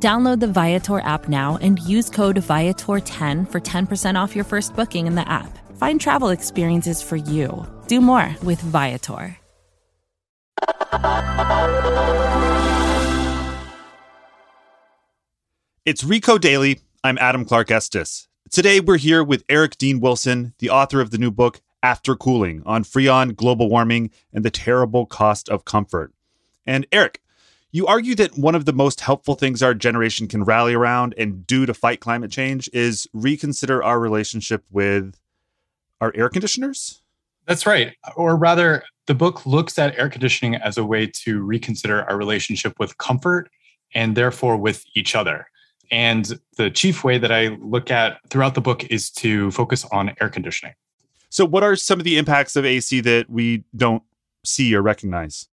Download the Viator app now and use code Viator10 for 10% off your first booking in the app. Find travel experiences for you. Do more with Viator. It's Recode Daily. I'm Adam Clark Estes. Today we're here with Eric Dean Wilson, the author of the new book After Cooling on Freon, global warming, and the terrible cost of comfort. And Eric, you argue that one of the most helpful things our generation can rally around and do to fight climate change is reconsider our relationship with our air conditioners? That's right. Or rather, the book looks at air conditioning as a way to reconsider our relationship with comfort and therefore with each other. And the chief way that I look at throughout the book is to focus on air conditioning. So, what are some of the impacts of AC that we don't see or recognize?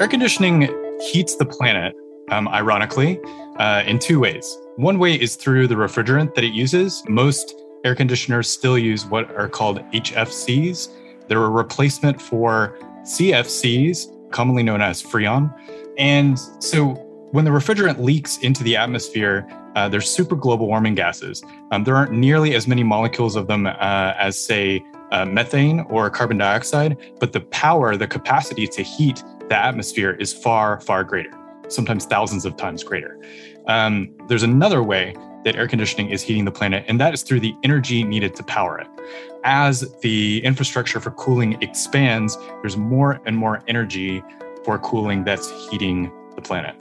Air conditioning heats the planet, um, ironically, uh, in two ways. One way is through the refrigerant that it uses. Most air conditioners still use what are called HFCs. They're a replacement for CFCs, commonly known as Freon. And so when the refrigerant leaks into the atmosphere, uh, there's super global warming gases. Um, there aren't nearly as many molecules of them uh, as, say, uh, methane or carbon dioxide, but the power, the capacity to heat the atmosphere is far, far greater, sometimes thousands of times greater. Um, there's another way that air conditioning is heating the planet, and that is through the energy needed to power it. As the infrastructure for cooling expands, there's more and more energy for cooling that's heating the planet.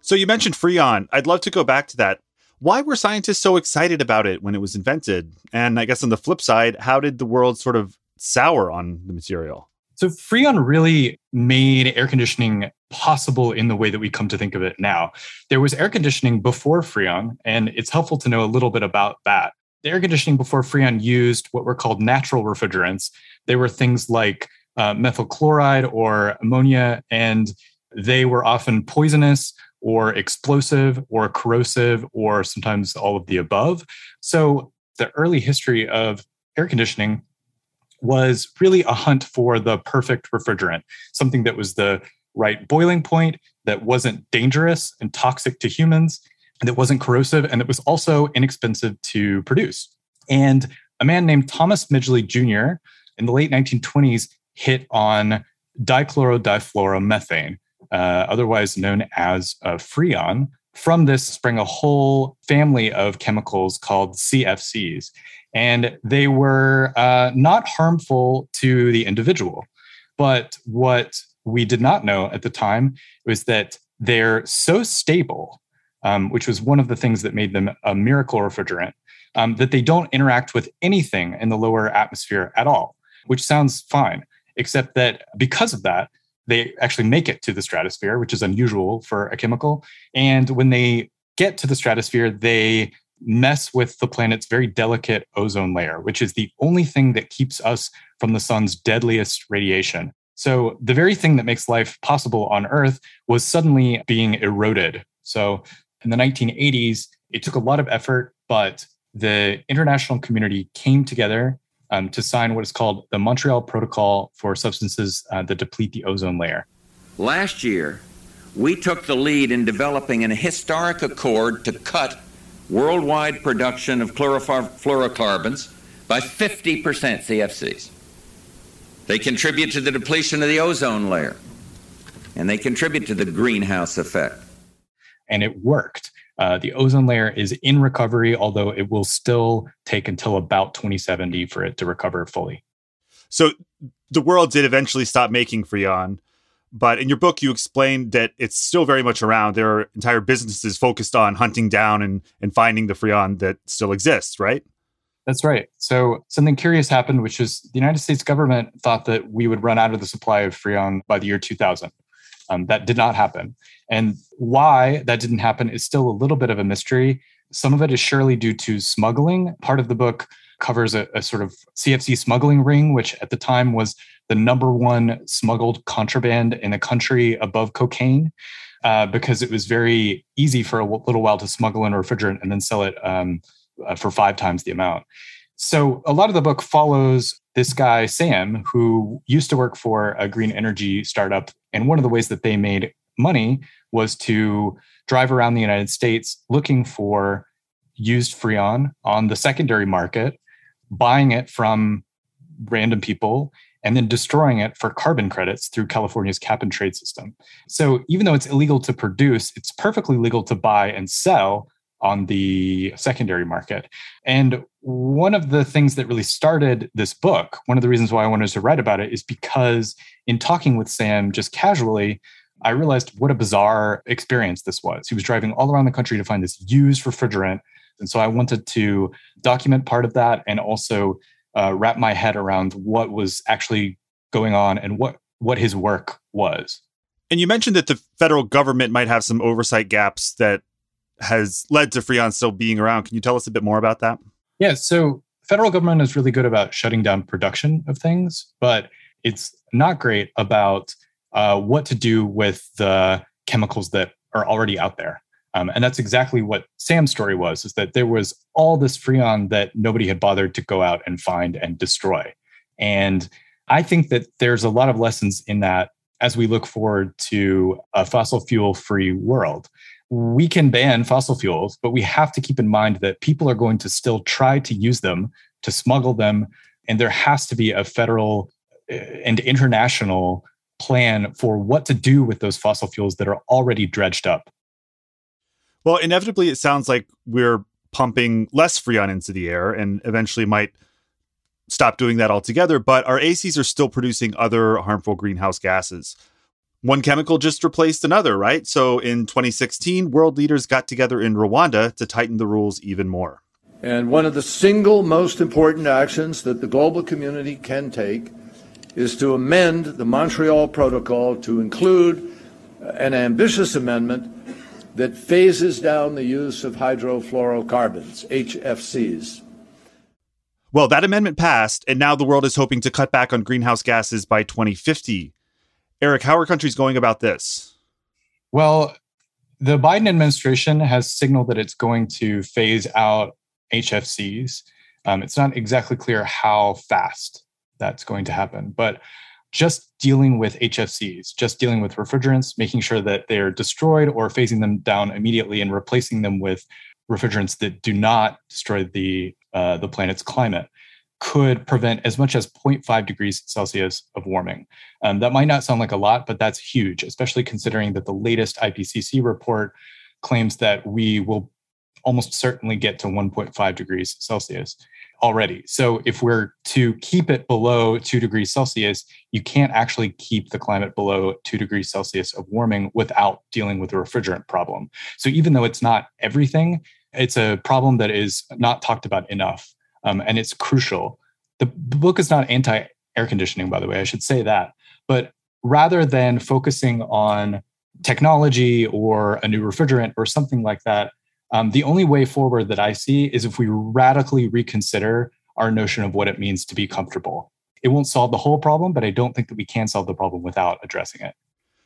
So you mentioned Freon. I'd love to go back to that why were scientists so excited about it when it was invented? And I guess on the flip side, how did the world sort of sour on the material? So, Freon really made air conditioning possible in the way that we come to think of it now. There was air conditioning before Freon, and it's helpful to know a little bit about that. The air conditioning before Freon used what were called natural refrigerants. They were things like uh, methyl chloride or ammonia, and they were often poisonous or explosive or corrosive or sometimes all of the above. So the early history of air conditioning was really a hunt for the perfect refrigerant, something that was the right boiling point, that wasn't dangerous and toxic to humans, and that wasn't corrosive, and that was also inexpensive to produce. And a man named Thomas Midgley Jr. in the late 1920s hit on dichlorodifluoromethane, uh, otherwise known as uh, Freon. From this sprang a whole family of chemicals called CFCs, and they were uh, not harmful to the individual. But what we did not know at the time was that they're so stable, um, which was one of the things that made them a miracle refrigerant, um, that they don't interact with anything in the lower atmosphere at all, which sounds fine, except that because of that, they actually make it to the stratosphere, which is unusual for a chemical. And when they get to the stratosphere, they mess with the planet's very delicate ozone layer, which is the only thing that keeps us from the sun's deadliest radiation. So, the very thing that makes life possible on Earth was suddenly being eroded. So, in the 1980s, it took a lot of effort, but the international community came together um, to sign what is called the Montreal Protocol for Substances uh, that Deplete the Ozone Layer. Last year, we took the lead in developing an historic accord to cut worldwide production of chlorofluorocarbons by 50% CFCs. They contribute to the depletion of the ozone layer, and they contribute to the greenhouse effect. And it worked. Uh, the ozone layer is in recovery, although it will still take until about 2070 for it to recover fully. So the world did eventually stop making Freon, but in your book you explained that it's still very much around. There are entire businesses focused on hunting down and, and finding the Freon that still exists, right? That's right. So something curious happened, which is the United States government thought that we would run out of the supply of Freon by the year 2000. Um, that did not happen. And why that didn't happen is still a little bit of a mystery. Some of it is surely due to smuggling. Part of the book covers a, a sort of CFC smuggling ring, which at the time was the number one smuggled contraband in the country above cocaine. Uh, because it was very easy for a little while to smuggle in a refrigerant and then sell it um, uh, for five times the amount. So a lot of the book follows this guy, Sam, who used to work for a green energy startup. And one of the ways that they made money was to drive around the United States looking for used Freon on the secondary market, buying it from random people, and then destroying it for carbon credits through California's cap and trade system. So even though it's illegal to produce, it's perfectly legal to buy and sell on the secondary market. And one of the things that really started this book, one of the reasons why I wanted to write about it is because in talking with Sam just casually, I realized what a bizarre experience this was. He was driving all around the country to find this used refrigerant. And so I wanted to document part of that and also uh, wrap my head around what was actually going on and what, what his work was. And you mentioned that the federal government might have some oversight gaps that has led to Freon still being around. Can you tell us a bit more about that? Yeah, so federal government is really good about shutting down production of things, but it's not great about uh, what to do with the chemicals that are already out there. Um, and that's exactly what Sam's story was: is that there was all this freon that nobody had bothered to go out and find and destroy. And I think that there's a lot of lessons in that as we look forward to a fossil fuel free world we can ban fossil fuels, but we have to keep in mind that people are going to still try to use them to smuggle them. And there has to be a federal uh, and international plan for what to do with those fossil fuels that are already dredged up. Well, inevitably, it sounds like we're pumping less freon into the air and eventually might stop doing that altogether. But our ACs are still producing other harmful greenhouse gases one chemical just replaced another, right? So in 2016, world leaders got together in Rwanda to tighten the rules even more. And one of the single most important actions that the global community can take is to amend the Montreal Protocol to include uh, an ambitious amendment that phases down the use of hydrofluorocarbons, HFCs. Well, that amendment passed, and now the world is hoping to cut back on greenhouse gases by 2050. Eric, how are countries going about this? Well, the Biden administration has signaled that it's going to phase out HFCs. Um, it's not exactly clear how fast that's going to happen, but just dealing with HFCs, just dealing with refrigerants, making sure that they're destroyed or phasing them down immediately and replacing them with refrigerants that do not destroy the uh, the planet's climate could prevent as much as 0.5 degrees Celsius of warming. Um, that might not sound like a lot, but that's huge, especially considering that the latest IPCC report claims that we will almost certainly get to 1.5 degrees Celsius already. So if we're to keep it below 2 degrees Celsius, you can't actually keep the climate below 2 degrees Celsius of warming without dealing with a refrigerant problem. So even though it's not everything, it's a problem that is not talked about enough um, and it's crucial. The, book is not anti air conditioning, by the way, I should say that. But rather than focusing on technology or a new refrigerant or something like that, um, the only way forward that I see is if we radically reconsider our notion of what it means to be comfortable. It won't solve the whole problem, but I don't think that we can solve the problem without addressing it.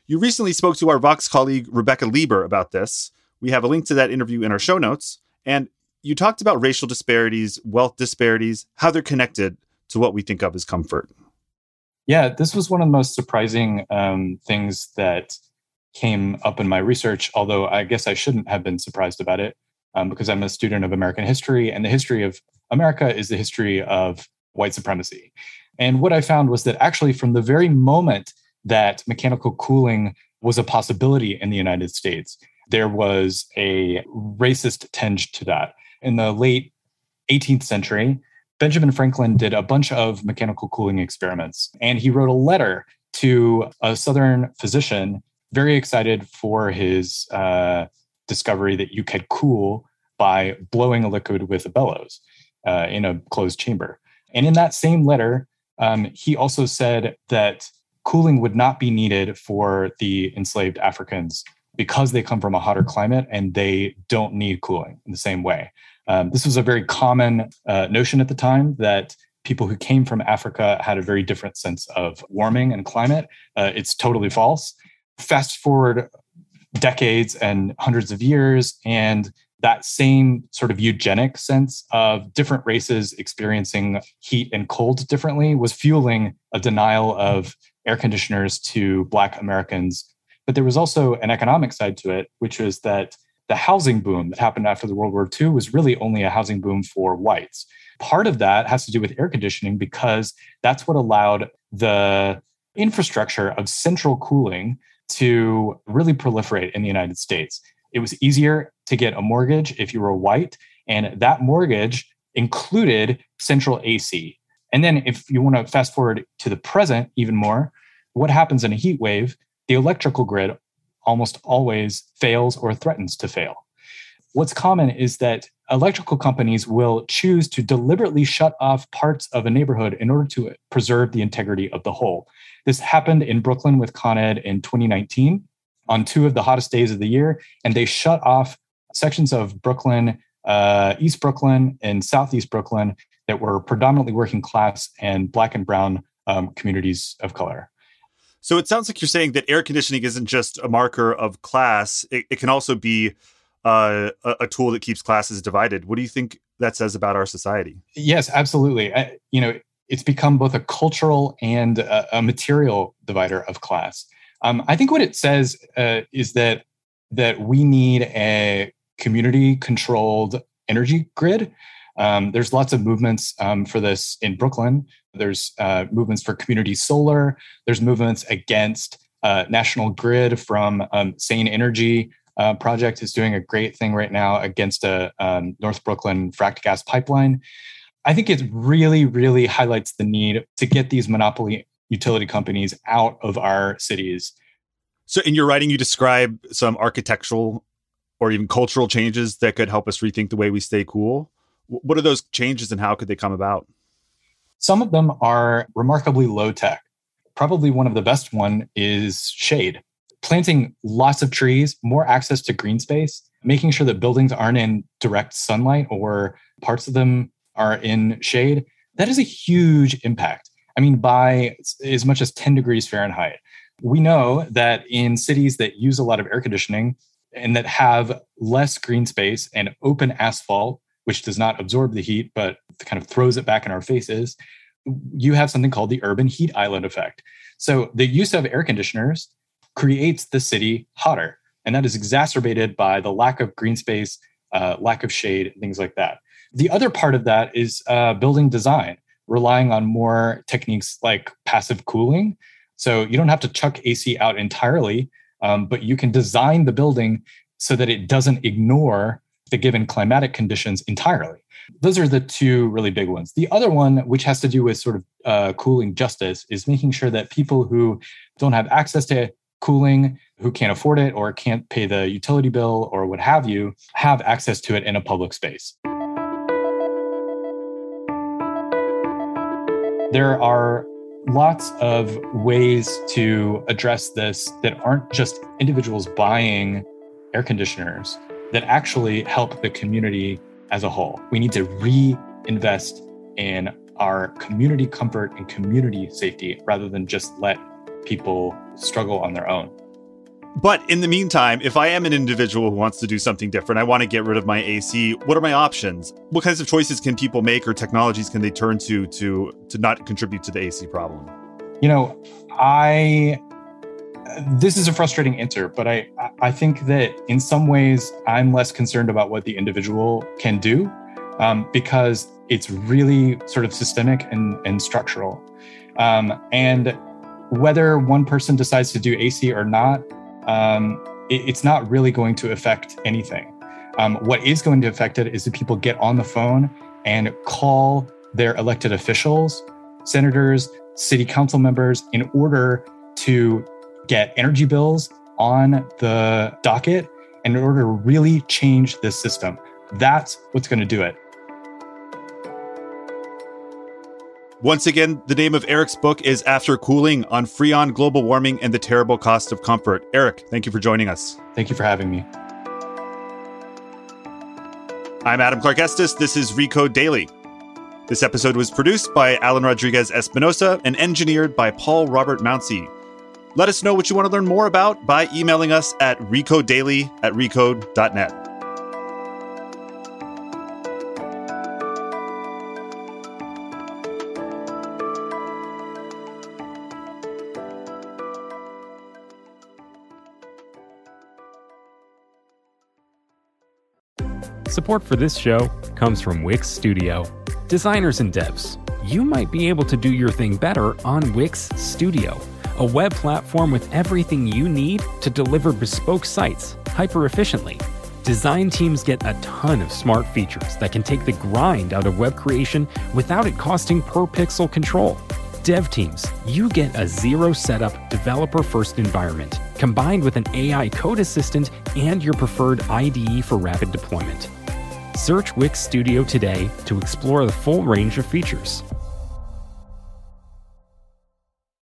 You recently spoke to our Vox colleague, Rebecca Leber, about this. We have a link to that interview in our show notes. And you talked about racial disparities, wealth disparities, how they're connected to what we think of as comfort. Yeah, this was one of the most surprising um, things that came up in my research, although I guess I shouldn't have been surprised about it um, because I'm a student of American history, and the history of America is the history of white supremacy. And what I found was that actually, from the very moment that mechanical cooling was a possibility in the United States, there was a racist tinge to that in the late 18th century, Benjamin Franklin did a bunch of mechanical cooling experiments, and he wrote a letter to a Southern physician, very excited for his uh, discovery that you could cool by blowing a liquid with a bellows uh, in a closed chamber. And in that same letter, um, he also said that cooling would not be needed for the enslaved Africans because they come from a hotter climate and they don't need cooling in the same way. Um, this was a very common uh, notion at the time that people who came from Africa had a very different sense of warming and climate. Uh, it's totally false. Fast forward decades and hundreds of years, and that same sort of eugenic sense of different races experiencing heat and cold differently was fueling a denial of air conditioners to Black Americans. But there was also an economic side to it, which was that the housing boom that happened after the World War II was really only a housing boom for whites. Part of that has to do with air conditioning because that's what allowed the infrastructure of central cooling to really proliferate in the United States. It was easier to get a mortgage if you were white, and that mortgage included central AC. And then, if you want to fast forward to the present even more, what happens in a heat wave? The electrical grid almost always fails or threatens to fail. What's common is that electrical companies will choose to deliberately shut off parts of a neighborhood in order to preserve the integrity of the whole. This happened in Brooklyn with Con Ed in 2019 on two of the hottest days of the year, and they shut off sections of Brooklyn, uh, East Brooklyn, and Southeast Brooklyn that were predominantly working class and Black and Brown um, communities of color. So it sounds like you're saying that air conditioning isn't just a marker of class; it, it can also be uh, a, tool that keeps classes divided. What do you think that says about our society? Yes, absolutely. I, you know, it's become both a cultural and a, a material divider of class. Um, I think what it says uh, is that that we need a community-controlled energy grid. Um, there's lots of movements um, for this in Brooklyn. There's uh, movements for community solar. There's movements against uh, National Grid from um, Sane Energy uh, project is doing a great thing right now against a um, North Brooklyn fracked gas pipeline. I think it really, really highlights the need to get these monopoly utility companies out of our cities. So, in your writing, you describe some architectural or even cultural changes that could help us rethink the way we stay cool. What are those changes and how could they come about? Some of them are remarkably low tech. Probably one of the best one is shade. Planting lots of trees, more access to green space, making sure that buildings aren't in direct sunlight or parts of them are in shade, that is a huge impact. I mean, by as much as 10 degrees Fahrenheit. We know that in cities that use a lot of air conditioning and that have less green space and open asphalt, which does not absorb the heat, but kind of throws it back in our faces, you have something called the urban heat island effect. So the use of air conditioners creates the city hotter. And that is exacerbated by the lack of green space, uh, lack of shade, things like that. The other part of that is uh, building design, relying on more techniques like passive cooling. So you don't have to chuck AC out entirely, um, but you can design the building so that it doesn't ignore the given climatic conditions entirely. Those are the two really big ones. The other one, which has to do with sort of uh, cooling justice, is making sure that people who don't have access to cooling, who can't afford it or can't pay the utility bill or what have you, have access to it in a public space. There are lots of ways to address this that aren't just individuals buying air conditioners, that actually help the community as a whole. We need to reinvest in our community comfort and community safety rather than just let people struggle on their own. But in the meantime, if I am an individual who wants to do something different, I want to get rid of my AC, what are my options? What kinds of choices can people make or technologies can they turn to to to not contribute to the AC problem? You know, I this is a frustrating answer, but I I think that in some ways I'm less concerned about what the individual can do um, because it's really sort of systemic and, and structural. Um, and whether one person decides to do AC or not, um, it, it's not really going to affect anything. Um, what is going to affect it is that people get on the phone and call their elected officials, senators, city council members in order to get energy bills on the docket in order to really change this system. That's what's going to do it. Once again, the name of Eric's book is After Cooling on Freon, Global Warming, and the Terrible Cost of Comfort. Eric, thank you for joining us. Thank you for having me. I'm Adam Clark Estes. This is Recode Daily. This episode was produced by Alan Rodriguez Espinosa and engineered by Paul Robert Mounsey. Let us know what you want to learn more about by emailing us at recodedaily at recode.net. Support for this show comes from Wix Studio. Designers and devs, you might be able to do your thing better on Wix Studio, a web platform with everything you need to deliver bespoke sites hyper efficiently. Design teams get a ton of smart features that can take the grind out of web creation without it costing per pixel control. Dev teams, you get a zero setup, developer first environment combined with an AI code assistant and your preferred IDE for rapid deployment. Search Wix Studio today to explore the full range of features.